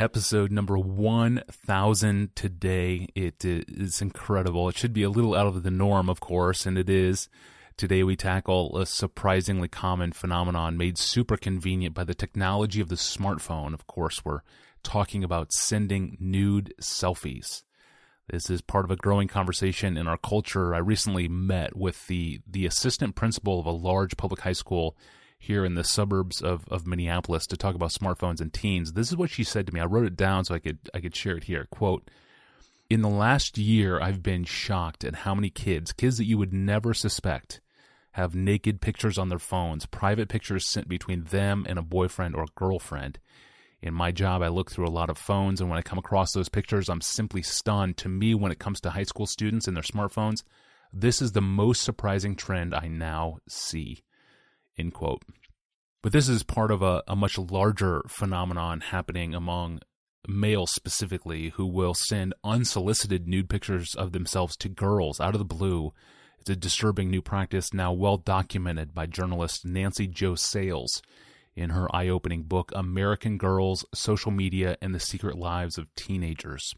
episode number 1000 today. It is incredible. It should be a little out of the norm, of course, and it is. Today we tackle a surprisingly common phenomenon made super convenient by the technology of the smartphone. Of course, we're talking about sending nude selfies. This is part of a growing conversation in our culture. I recently met with the, the assistant principal of a large public high school here in the suburbs of, of Minneapolis to talk about smartphones and teens. This is what she said to me. I wrote it down so I could I could share it here. Quote In the last year I've been shocked at how many kids, kids that you would never suspect, have naked pictures on their phones, private pictures sent between them and a boyfriend or girlfriend in my job, I look through a lot of phones, and when I come across those pictures, I'm simply stunned. To me, when it comes to high school students and their smartphones, this is the most surprising trend I now see. End quote. But this is part of a, a much larger phenomenon happening among males specifically who will send unsolicited nude pictures of themselves to girls out of the blue. It's a disturbing new practice now well documented by journalist Nancy Jo Sales in her eye opening book, American Girls, Social Media, and the Secret Lives of Teenagers.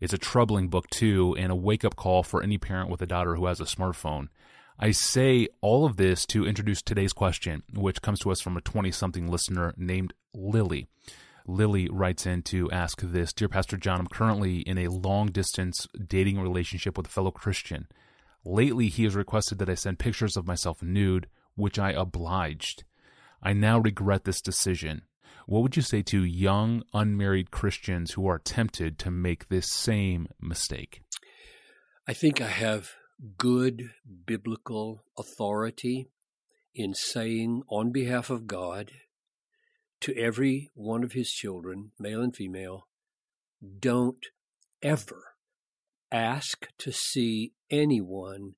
It's a troubling book, too, and a wake up call for any parent with a daughter who has a smartphone. I say all of this to introduce today's question, which comes to us from a 20 something listener named Lily. Lily writes in to ask this Dear Pastor John, I'm currently in a long distance dating relationship with a fellow Christian. Lately, he has requested that I send pictures of myself nude, which I obliged. I now regret this decision. What would you say to young, unmarried Christians who are tempted to make this same mistake? I think I have good biblical authority in saying on behalf of God to every one of his children, male and female, don't ever ask to see anyone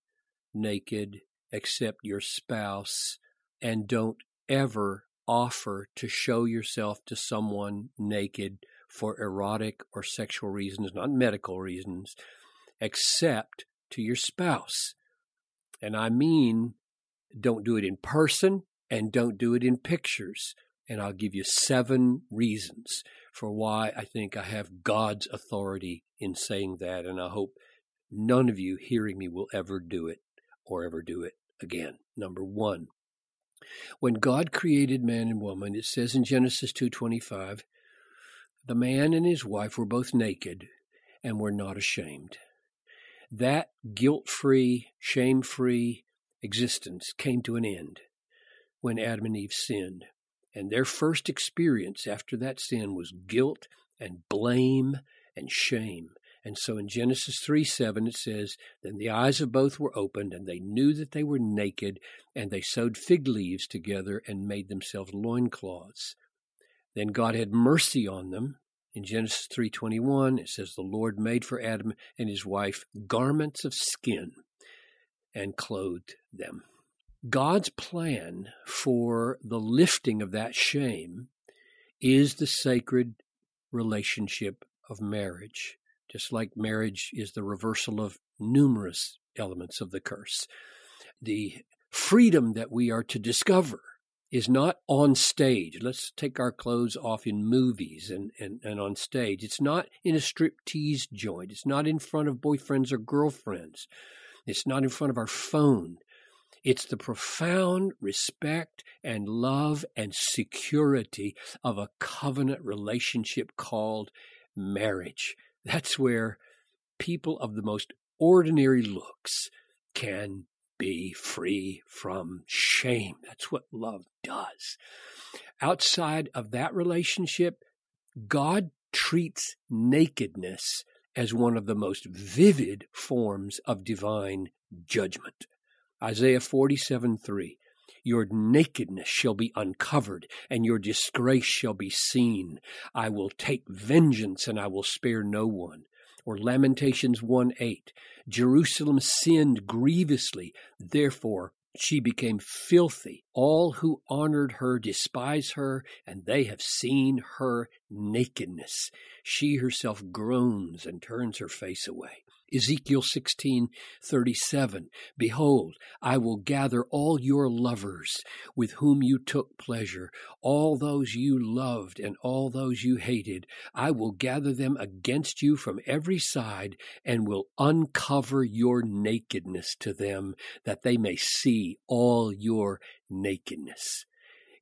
naked except your spouse, and don't ever offer to show yourself to someone naked for erotic or sexual reasons, not medical reasons, except to your spouse. And I mean, don't do it in person and don't do it in pictures. And I'll give you seven reasons for why I think I have God's authority in saying that. And I hope none of you hearing me will ever do it or ever do it again. Number one, when God created man and woman, it says in Genesis 2:25, the man and his wife were both naked and were not ashamed. That guilt-free, shame-free existence came to an end when Adam and Eve sinned. And their first experience after that sin was guilt and blame and shame. And so in Genesis 3 7, it says, Then the eyes of both were opened, and they knew that they were naked, and they sewed fig leaves together and made themselves loincloths. Then God had mercy on them. In Genesis 3:21 it says the Lord made for Adam and his wife garments of skin and clothed them. God's plan for the lifting of that shame is the sacred relationship of marriage just like marriage is the reversal of numerous elements of the curse. The freedom that we are to discover is not on stage. Let's take our clothes off in movies and, and, and on stage. It's not in a striptease joint. It's not in front of boyfriends or girlfriends. It's not in front of our phone. It's the profound respect and love and security of a covenant relationship called marriage. That's where people of the most ordinary looks can be free from shame. That's what love does. Outside of that relationship, God treats nakedness as one of the most vivid forms of divine judgment. Isaiah 47 3. Your nakedness shall be uncovered, and your disgrace shall be seen. I will take vengeance, and I will spare no one. Or Lamentations 1 8. Jerusalem sinned grievously, therefore she became filthy. All who honored her despise her, and they have seen her nakedness. She herself groans and turns her face away. Ezekiel 16:37 Behold I will gather all your lovers with whom you took pleasure all those you loved and all those you hated. I will gather them against you from every side and will uncover your nakedness to them that they may see all your nakedness.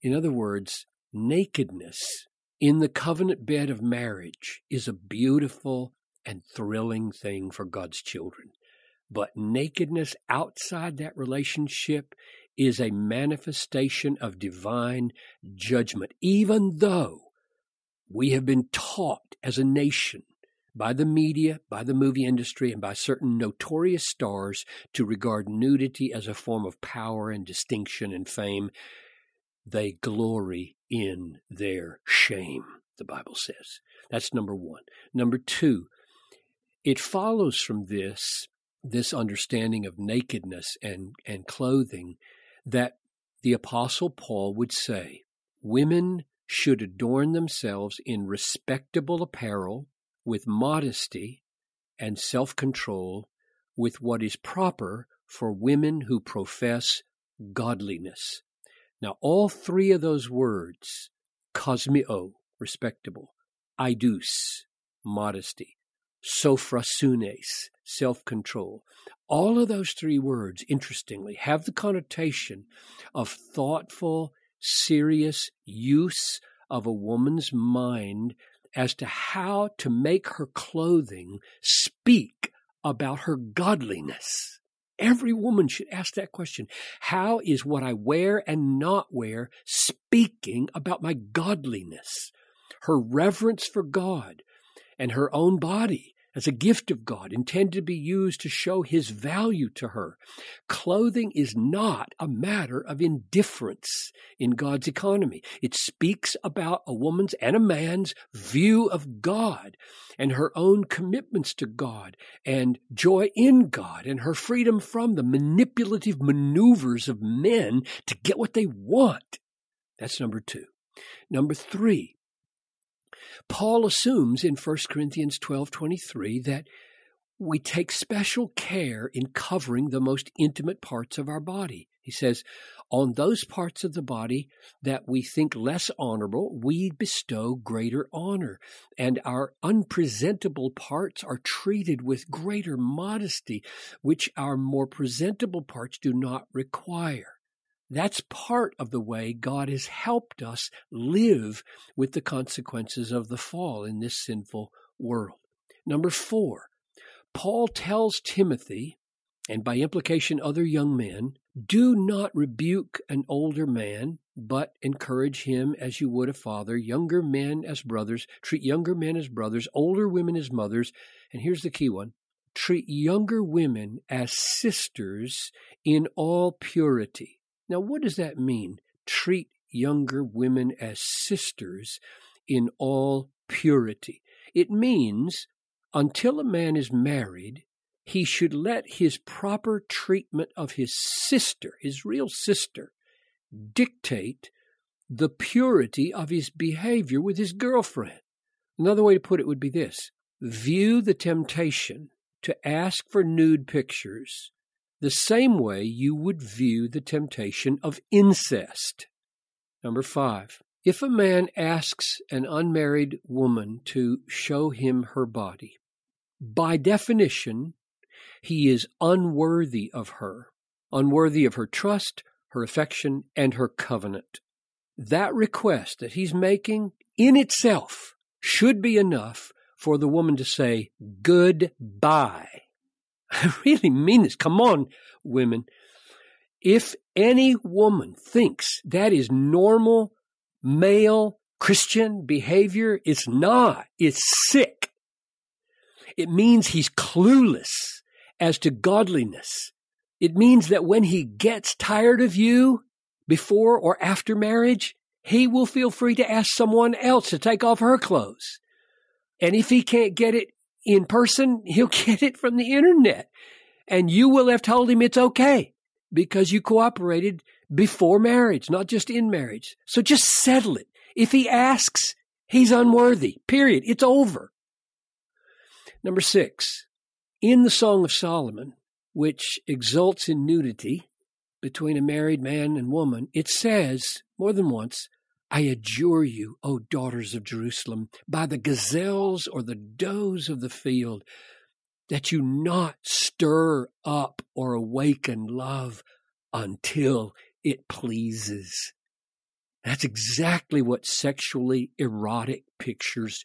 In other words nakedness in the covenant bed of marriage is a beautiful and thrilling thing for God's children. But nakedness outside that relationship is a manifestation of divine judgment, even though we have been taught as a nation by the media, by the movie industry, and by certain notorious stars to regard nudity as a form of power and distinction and fame. They glory in their shame, the Bible says. That's number one. Number two, it follows from this, this understanding of nakedness and, and clothing, that the Apostle Paul would say, women should adorn themselves in respectable apparel with modesty and self control, with what is proper for women who profess godliness. Now, all three of those words, kosmio, respectable, idus, modesty, sophrosunes, self control. All of those three words, interestingly, have the connotation of thoughtful, serious use of a woman's mind as to how to make her clothing speak about her godliness. Every woman should ask that question. How is what I wear and not wear speaking about my godliness? Her reverence for God and her own body as a gift of God intended to be used to show his value to her. Clothing is not a matter of indifference in God's economy. It speaks about a woman's and a man's view of God and her own commitments to God and joy in God and her freedom from the manipulative maneuvers of men to get what they want. That's number two. Number three, Paul assumes in 1 Corinthians 12:23 that we take special care in covering the most intimate parts of our body. He says, on those parts of the body that we think less honorable, we bestow greater honor, and our unpresentable parts are treated with greater modesty, which our more presentable parts do not require. That's part of the way God has helped us live with the consequences of the fall in this sinful world. Number four, Paul tells Timothy, and by implication other young men, do not rebuke an older man, but encourage him as you would a father, younger men as brothers, treat younger men as brothers, older women as mothers, and here's the key one treat younger women as sisters in all purity. Now, what does that mean? Treat younger women as sisters in all purity. It means until a man is married, he should let his proper treatment of his sister, his real sister, dictate the purity of his behavior with his girlfriend. Another way to put it would be this view the temptation to ask for nude pictures the same way you would view the temptation of incest. Number five, if a man asks an unmarried woman to show him her body, by definition, he is unworthy of her, unworthy of her trust, her affection, and her covenant. That request that he's making in itself should be enough for the woman to say goodbye I really mean this. Come on, women. If any woman thinks that is normal male Christian behavior, it's not. It's sick. It means he's clueless as to godliness. It means that when he gets tired of you before or after marriage, he will feel free to ask someone else to take off her clothes. And if he can't get it in person, he'll get it from the internet. And you will have told him it's okay because you cooperated before marriage, not just in marriage. So just settle it. If he asks, he's unworthy. Period. It's over. Number six, In the Song of Solomon, which exults in nudity between a married man and woman, it says more than once, I adjure you, O daughters of Jerusalem, by the gazelles or the does of the field, that you not stir up or awaken love until it pleases. That's exactly what sexually erotic pictures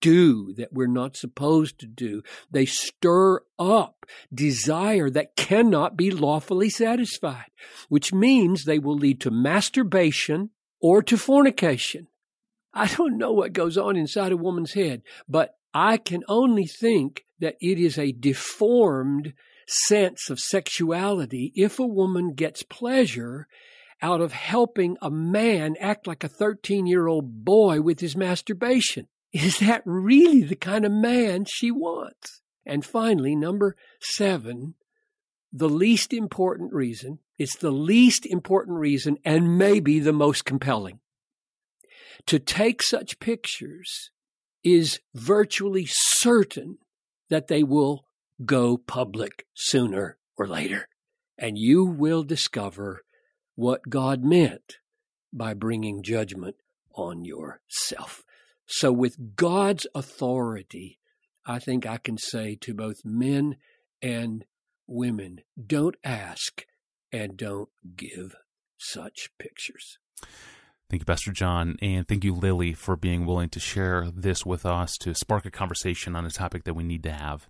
do that we're not supposed to do. They stir up desire that cannot be lawfully satisfied, which means they will lead to masturbation or to fornication. I don't know what goes on inside a woman's head, but I can only think that it is a deformed sense of sexuality if a woman gets pleasure out of helping a man act like a 13 year old boy with his masturbation. Is that really the kind of man she wants? And finally, number seven, the least important reason it's the least important reason and maybe the most compelling. To take such pictures is virtually certain that they will go public sooner or later. And you will discover what God meant by bringing judgment on yourself. So, with God's authority, I think I can say to both men and women don't ask and don't give such pictures. Thank you, Pastor John, and thank you, Lily, for being willing to share this with us to spark a conversation on a topic that we need to have.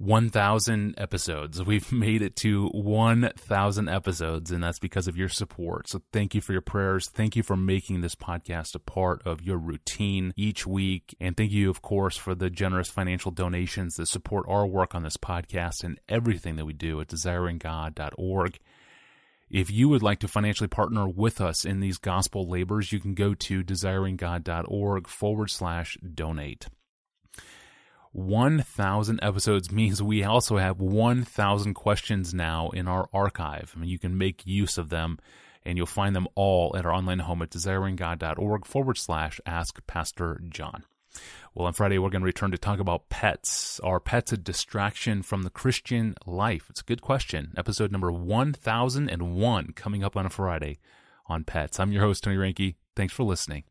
1,000 episodes. We've made it to 1,000 episodes, and that's because of your support. So thank you for your prayers. Thank you for making this podcast a part of your routine each week. And thank you, of course, for the generous financial donations that support our work on this podcast and everything that we do at desiringgod.org. If you would like to financially partner with us in these gospel labors, you can go to desiringgod.org forward slash donate. 1,000 episodes means we also have 1,000 questions now in our archive. I mean, you can make use of them, and you'll find them all at our online home at desiringgod.org forward slash ask Pastor John. Well, on Friday, we're going to return to talk about pets. Are pets a distraction from the Christian life? It's a good question. Episode number 1001 coming up on a Friday on pets. I'm your host, Tony Reinke. Thanks for listening.